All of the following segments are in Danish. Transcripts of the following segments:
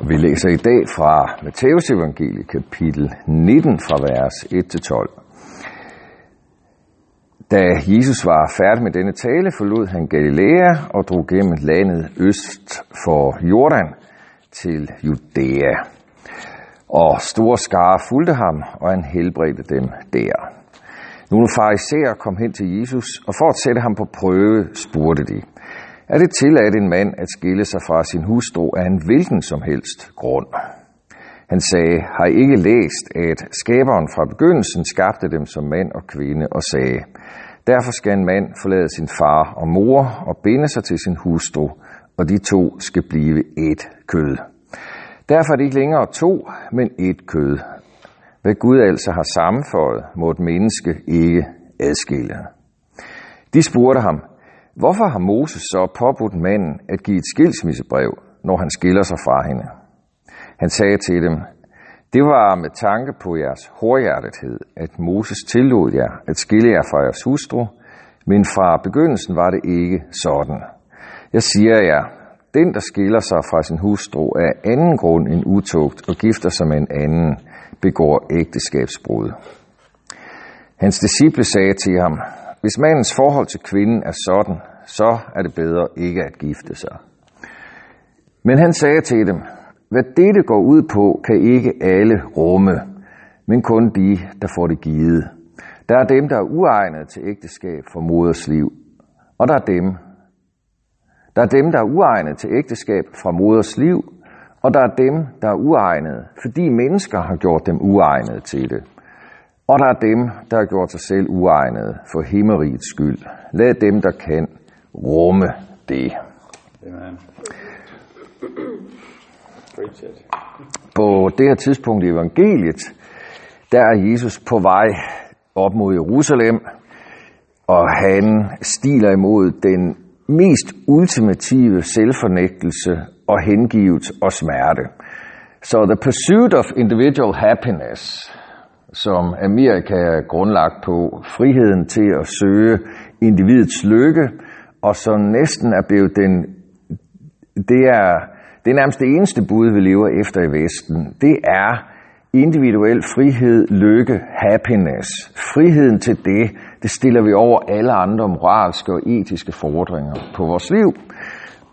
Og vi læser i dag fra Matteus evangelie kapitel 19 fra vers 1-12. Da Jesus var færdig med denne tale, forlod han Galilea og drog gennem landet øst for Jordan til Judæa. Og store skare fulgte ham, og han helbredte dem der. Nogle farisæer kom hen til Jesus, og for at sætte ham på prøve, spurgte de, er det tilladt en mand at skille sig fra sin hustru af en hvilken som helst grund? Han sagde, har I ikke læst, at skaberen fra begyndelsen skabte dem som mand og kvinde og sagde, derfor skal en mand forlade sin far og mor og binde sig til sin hustru, og de to skal blive et kød. Derfor er det ikke længere to, men et kød. Hvad Gud altså har sammenføjet, må et menneske ikke adskille. De spurgte ham, hvorfor har Moses så påbudt manden at give et skilsmissebrev, når han skiller sig fra hende? Han sagde til dem, det var med tanke på jeres hårdhjertethed, at Moses tillod jer at skille jer fra jeres hustru, men fra begyndelsen var det ikke sådan. Jeg siger jer, den, der skiller sig fra sin hustru af anden grund end utugt og gifter sig med en anden, begår ægteskabsbrud. Hans disciple sagde til ham, hvis mandens forhold til kvinden er sådan, så er det bedre ikke at gifte sig. Men han sagde til dem, hvad dette går ud på, kan ikke alle rumme, men kun de, der får det givet. Der er dem, der er uegnet til ægteskab for moders liv, og der er dem, der er dem, der er uegnet til ægteskab fra moders liv, og der er dem, der er uegnet, fordi mennesker har gjort dem uegnet til det. Og der er dem, der har gjort sig selv uegnet for himmerigets skyld. Lad dem, der kan, rumme det. Amen. På det her tidspunkt i evangeliet, der er Jesus på vej op mod Jerusalem, og han stiler imod den mest ultimative selvfornægtelse og hengivet og smerte. Så the pursuit of individual happiness, som Amerika er grundlagt på, friheden til at søge individets lykke, og som næsten er blevet den, det er, det er nærmest det eneste bud, vi lever efter i Vesten. Det er individuel frihed, lykke, happiness. Friheden til det, det stiller vi over alle andre moralske og etiske fordringer på vores liv.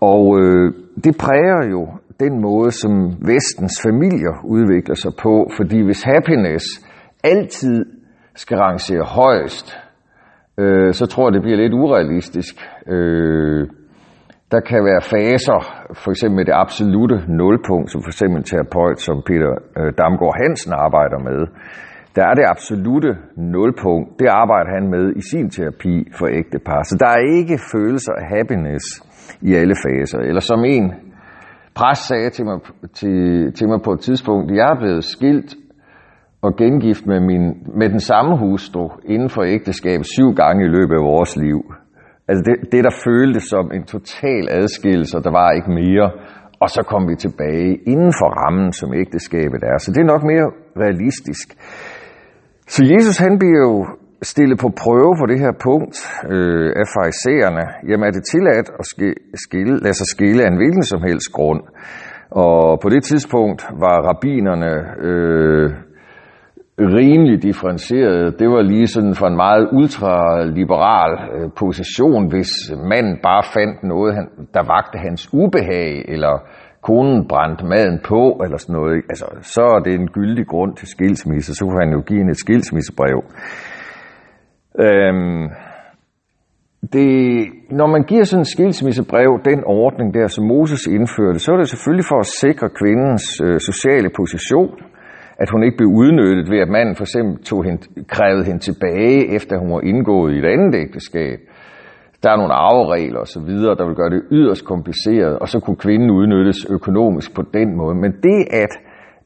Og øh, det præger jo den måde, som vestens familier udvikler sig på, fordi hvis happiness altid skal rangere højst, øh, så tror jeg, det bliver lidt urealistisk. Øh, der kan være faser, for eksempel med det absolute nulpunkt, som for eksempel en terapeut, som Peter øh, Damgaard Hansen arbejder med. Der er det absolute nulpunkt. Det arbejder han med i sin terapi for ægtepar. Så der er ikke følelser af happiness i alle faser. Eller som en præst sagde til mig, til, til mig på et tidspunkt, jeg er blevet skilt og gengift med, min, med den samme hustru inden for ægteskabet syv gange i løbet af vores liv. Altså det, det, der føltes som en total adskillelse, der var ikke mere, og så kom vi tilbage inden for rammen, som ægteskabet er. Så det er nok mere realistisk. Så Jesus han bliver jo stillet på prøve på det her punkt øh, af farisæerne. Jamen er det tilladt at skille, lade sig skille af en hvilken som helst grund? Og på det tidspunkt var rabinerne øh, rimelig differentieret. Det var lige sådan for en meget ultraliberal øh, position, hvis manden bare fandt noget, han, der vagte hans ubehag, eller konen brændte maden på, eller sådan noget. Altså, så er det en gyldig grund til skilsmisse, så kunne han jo give en et skilsmissebrev. Øhm, det, når man giver sådan en skilsmissebrev, den ordning der, som Moses indførte, så er det selvfølgelig for at sikre kvindens øh, sociale position, at hun ikke blev udnyttet ved, at manden for eksempel tog hende, krævede hende tilbage, efter hun var indgået i et andet ægteskab. Der er nogle arveregler osv., der vil gøre det yderst kompliceret, og så kunne kvinden udnyttes økonomisk på den måde. Men det, at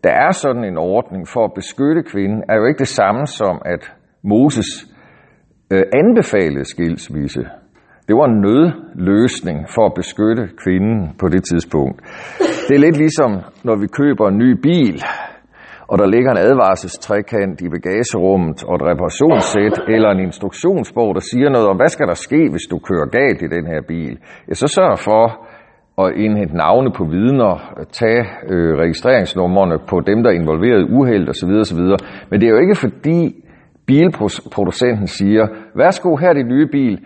der er sådan en ordning for at beskytte kvinden, er jo ikke det samme som, at Moses øh, anbefalede skilsmisse. Det var en nødløsning for at beskytte kvinden på det tidspunkt. Det er lidt ligesom, når vi køber en ny bil, og der ligger en advarselstrækant i bagagerummet og et reparationssæt eller en instruktionsbog, der siger noget om, hvad skal der ske, hvis du kører galt i den her bil. Ja, så sørg for, og indhente navne på vidner, tage øh, registreringsnumrene på dem, der er involveret i uheld osv. osv. Men det er jo ikke fordi bilproducenten siger, værsgo, her er din nye bil,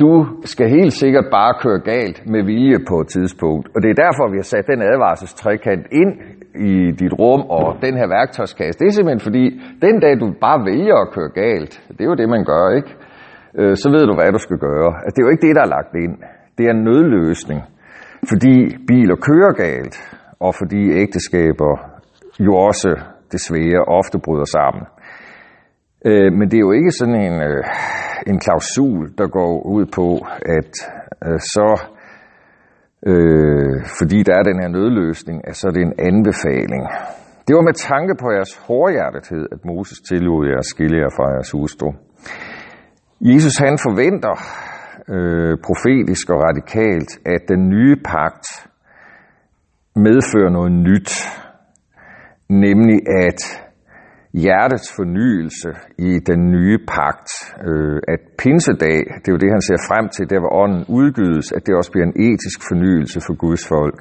du skal helt sikkert bare køre galt med vilje på et tidspunkt. Og det er derfor, vi har sat den advarselstrækant ind i dit rum og den her værktøjskasse. Det er simpelthen fordi, den dag du bare vælger at køre galt, det er jo det, man gør, ikke? Øh, så ved du, hvad du skal gøre. Altså, det er jo ikke det, der er lagt ind. Det er en nødløsning, fordi biler kører galt, og fordi ægteskaber jo også desværre ofte bryder sammen. Øh, men det er jo ikke sådan en, øh, en klausul, der går ud på, at øh, så, øh, fordi der er den her nødløsning, at så er det en anbefaling. Det var med tanke på jeres hårdhjertethed, at Moses tillod jer at skille jer fra jeres hustru. Jesus han forventer øh, profetisk og radikalt, at den nye pagt medfører noget nyt, nemlig at hjertets fornyelse i den nye pagt, øh, at pinsedag, det er jo det, han ser frem til, der hvor ånden udgydes, at det også bliver en etisk fornyelse for Guds folk.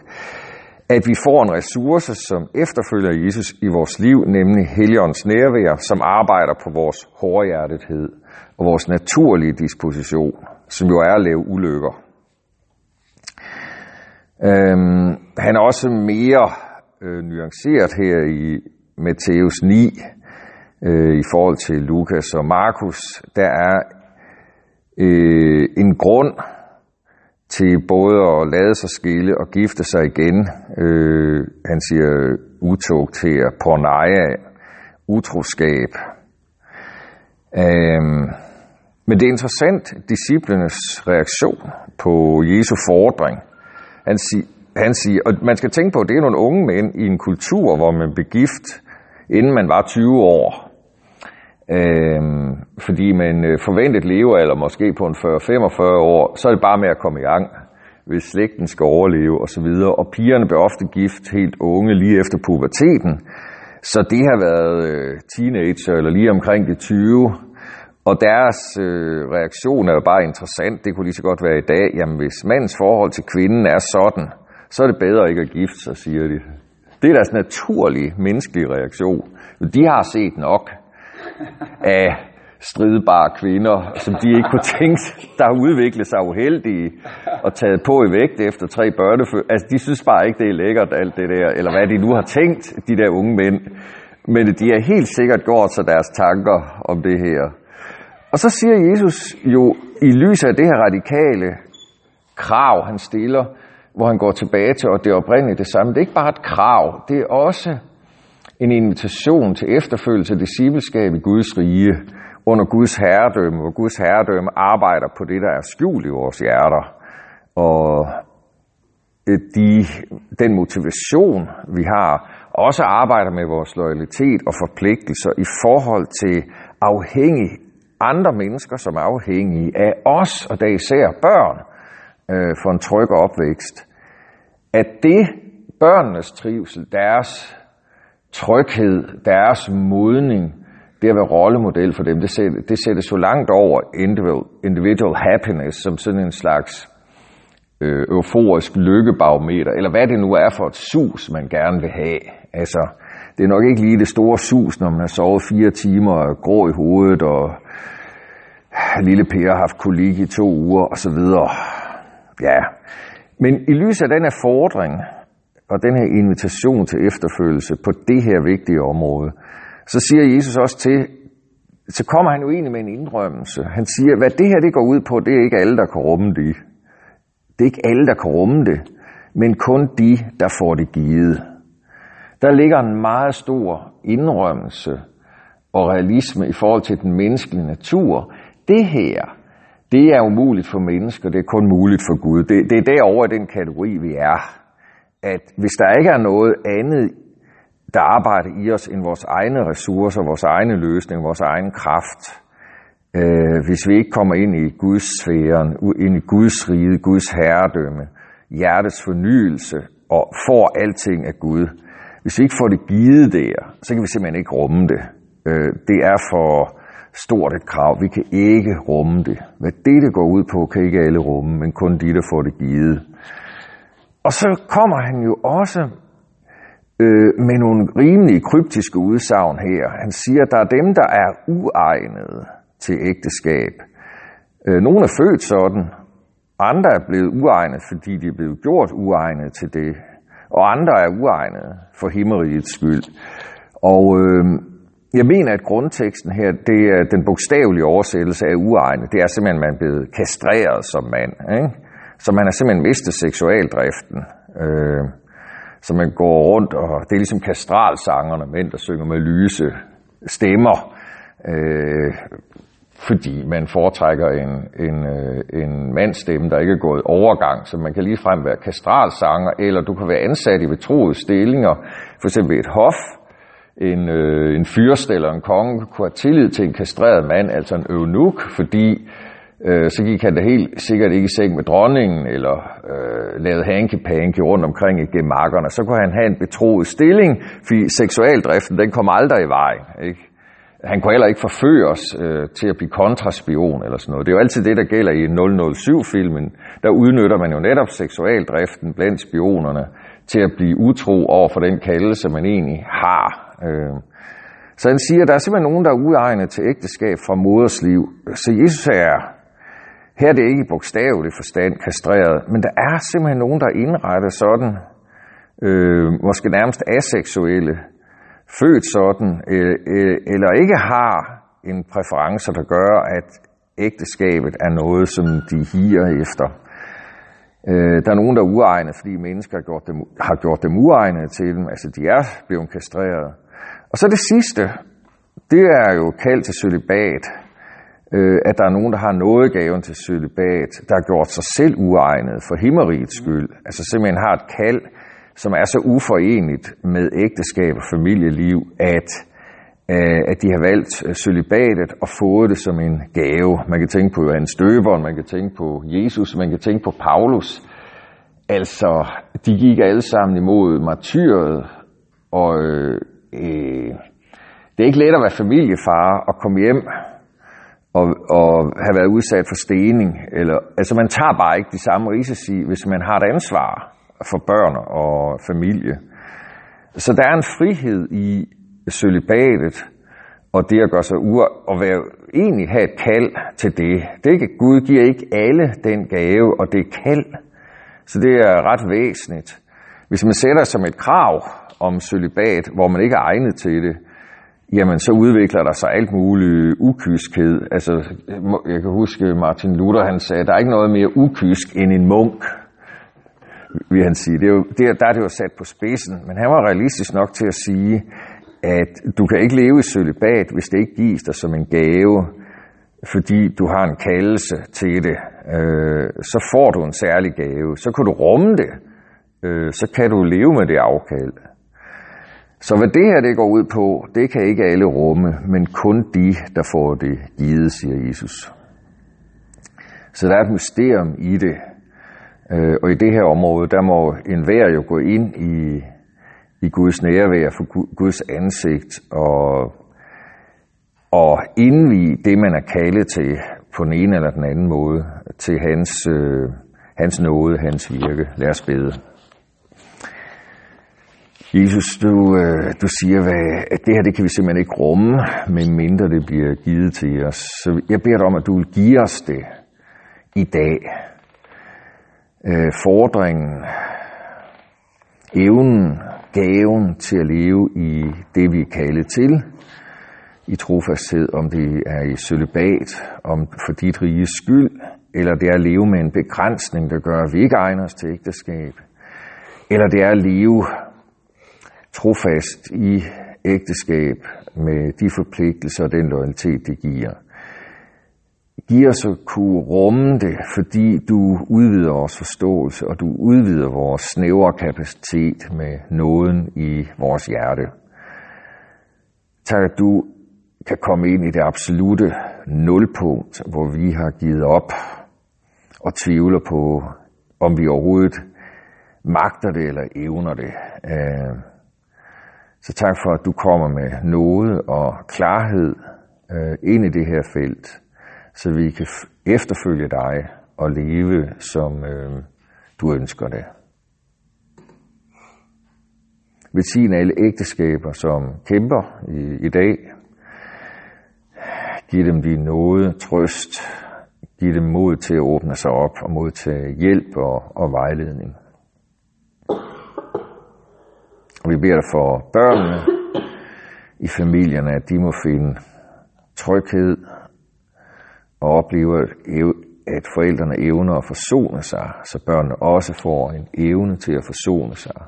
At vi får en ressource, som efterfølger Jesus i vores liv, nemlig Helligåndens nærvær, som arbejder på vores hårdhjertethed og vores naturlige disposition, som jo er at lave ulykker. Øhm, han er også mere øh, nuanceret her i Matthæus 9, øh, i forhold til Lukas og Markus, der er øh, en grund til både at lade sig skille og gifte sig igen. Øh, han siger utog til at porneje, utroskab. Øh, men det er interessant, disciplenes reaktion på Jesu fordring. Han, siger, han siger, og man skal tænke på, at det er nogle unge mænd i en kultur, hvor man begift gift, inden man var 20 år. Øhm, fordi man øh, forventet levealder måske på en 40-45 år, så er det bare med at komme i gang, hvis slægten skal overleve osv. Og pigerne bliver ofte gift helt unge lige efter puberteten, så det har været øh, teenager eller lige omkring de 20, og deres øh, reaktion er jo bare interessant. Det kunne lige så godt være i dag. Jamen, hvis mandens forhold til kvinden er sådan, så er det bedre ikke at gifte sig, siger de. Det er deres naturlige menneskelige reaktion. De har set nok af stridbare kvinder, som de ikke kunne tænke, der har udviklet sig uheldige og taget på i vægt efter tre børnefød. Altså, de synes bare ikke, det er lækkert, alt det der, eller hvad de nu har tænkt, de der unge mænd. Men de har helt sikkert gjort sig deres tanker om det her. Og så siger Jesus jo, i lyset af det her radikale krav, han stiller, hvor han går tilbage til, og det oprindelige det samme. Det er ikke bare et krav, det er også en invitation til efterfølgelse af discipleskab i Guds rige, under Guds herredømme, hvor Guds herredømme arbejder på det, der er skjult i vores hjerter. Og øh, de, den motivation, vi har, også arbejder med vores loyalitet og forpligtelser i forhold til afhængige andre mennesker, som er afhængige af os, og da især børn, øh, for en tryg opvækst. At det, børnenes trivsel, deres tryghed, deres modning, det at være rollemodel for dem, det, sætter, det sætter så langt over individual, individual happiness, som sådan en slags øh, euforisk lykkebarometer, eller hvad det nu er for et sus, man gerne vil have. Altså, det er nok ikke lige det store sus, når man har sovet fire timer og grå i hovedet, og lille Per har haft kolik i to uger, og så videre. Ja, men i lyset af den her fordring, og den her invitation til efterfølgelse på det her vigtige område, så siger Jesus også til, så kommer han jo egentlig med en indrømmelse. Han siger, hvad det her det går ud på, det er ikke alle, der kan rumme det. Det er ikke alle, der kan rumme det, men kun de, der får det givet. Der ligger en meget stor indrømmelse og realisme i forhold til den menneskelige natur. Det her, det er umuligt for mennesker, det er kun muligt for Gud. Det, det er derovre i den kategori, vi er at hvis der ikke er noget andet, der arbejder i os end vores egne ressourcer, vores egne løsninger, vores egen kraft, øh, hvis vi ikke kommer ind i Guds sfæren, ind i Guds rige, Guds herredømme, hjertets fornyelse og får alting af Gud, hvis vi ikke får det givet der, så kan vi simpelthen ikke rumme det. Øh, det er for stort et krav. Vi kan ikke rumme det. Hvad det, det går ud på, kan ikke alle rumme, men kun de, der får det givet. og så kommer han jo også øh, med nogle rimelig kryptiske udsagn her. Han siger, at der er dem, der er uegnede til ægteskab. Øh, nogle er født sådan, andre er blevet uegnet, fordi de er blevet gjort uegnet til det. Og andre er uegnede for himmerigets skyld. Og øh, jeg mener, at grundteksten her, det er den bogstavelige oversættelse af uegnet. Det er simpelthen, at man er blevet kastreret som mand. Ikke? Så man har simpelthen mistet seksualdriften. Øh, så man går rundt, og det er ligesom kastralsangerne, mænd, der synger med lyse stemmer. Øh, fordi man foretrækker en, en, øh, en mandstemme, der ikke er gået overgang. Så man kan lige frem være kastralsanger, eller du kan være ansat i betroede stillinger, for eksempel et hof, en, øh, en fyrst eller en konge kunne have tillid til en kastreret mand, altså en eunuk, fordi øh, så gik han da helt sikkert ikke i seng med dronningen, eller øh, lavede hankepanke rundt omkring i gemakkerne. Så kunne han have en betroet stilling, fordi seksualdriften, den kom aldrig i vejen. Ikke? Han kunne heller ikke forføre os øh, til at blive kontraspion eller sådan noget. Det er jo altid det, der gælder i 007-filmen. Der udnytter man jo netop seksualdriften blandt spionerne til at blive utro over for den kaldelse, man egentlig har. Øh. Så han siger, at der er simpelthen nogen, der er uegnet til ægteskab fra moders liv. Så Jesus er, her er det ikke i bogstavelig forstand kastreret, men der er simpelthen nogen, der er indrettet sådan, øh, måske nærmest aseksuelle, født sådan, øh, øh, eller ikke har en præference, der gør, at ægteskabet er noget, som de higer efter. Øh, der er nogen, der er uegnet, fordi mennesker har gjort dem, har gjort dem uegnet til dem. Altså, de er blevet kastreret. Og så det sidste, det er jo kaldt til celibat. Øh, at der er nogen, der har noget gaven til celibat, der har gjort sig selv uegnet for himmerigets skyld. Altså simpelthen har et kald, som er så uforenligt med ægteskab og familieliv, at, øh, at de har valgt celibatet og fået det som en gave. Man kan tænke på Johannes Døberen, man kan tænke på Jesus, man kan tænke på Paulus. Altså, de gik alle sammen imod martyret, og øh, det er ikke let at være familiefar og komme hjem og, og have været udsat for stening. Eller, altså, man tager bare ikke de samme risici, hvis man har et ansvar for børn og familie. Så der er en frihed i celibatet, og det at gøre sig ur, og være, egentlig have et kald til det. Det er ikke, Gud giver ikke alle den gave, og det er kald. Så det er ret væsentligt. Hvis man sætter som et krav om celibat, hvor man ikke er egnet til det, jamen så udvikler der sig alt muligt ukyskhed. Altså, jeg kan huske Martin Luther, han sagde, der er ikke noget mere ukysk end en munk, vil han sige. Det er jo, det, der er det jo sat på spidsen, men han var realistisk nok til at sige, at du kan ikke leve i celibat, hvis det ikke gives dig som en gave, fordi du har en kaldelse til det. Øh, så får du en særlig gave. Så kan du rumme det. Øh, så kan du leve med det afkald. Så hvad det her det går ud på, det kan ikke alle rumme, men kun de, der får det givet, siger Jesus. Så der er et mysterium i det. Øh, og i det her område, der må enhver jo gå ind i, i Guds nærvær for Guds ansigt og, og indvige det, man er kaldet til på den ene eller den anden måde, til hans, øh, hans nåde, hans virke. Lad os bede. Jesus, du, øh, du siger, at det her det kan vi simpelthen ikke rumme, medmindre det bliver givet til os. Så jeg beder dig om, at du vil give os det i dag. Øh, fordringen, evnen, gaven til at leve i det, vi er kaldet til, i trofasthed, om det er i celibat, om for dit riges skyld, eller det er at leve med en begrænsning, der gør, at vi ikke egner os til ægteskab, eller det er at leve trofast i ægteskab med de forpligtelser og den loyalitet, det giver. Giver så kunne rumme det, fordi du udvider vores forståelse, og du udvider vores snævre kapacitet med nåden i vores hjerte. Tak, at du kan komme ind i det absolute nulpunkt, hvor vi har givet op og tvivler på, om vi overhovedet magter det eller evner det. Øh, så tak for, at du kommer med noget og klarhed øh, ind i det her felt, så vi kan efterfølge dig og leve, som øh, du ønsker det. Velsign alle ægteskaber, som kæmper i, i dag. Giv dem din nåde, trøst. Giv dem mod til at åbne sig op og modtage hjælp og, og vejledning. Og vi beder for børnene i familierne, at de må finde tryghed og opleve, at forældrene evner at forsone sig, så børnene også får en evne til at forsone sig.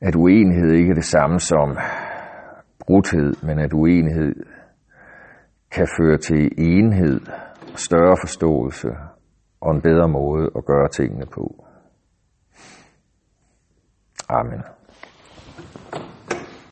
At uenighed ikke er det samme som brudhed, men at uenighed kan føre til enhed, større forståelse og en bedre måde at gøre tingene på. Amen.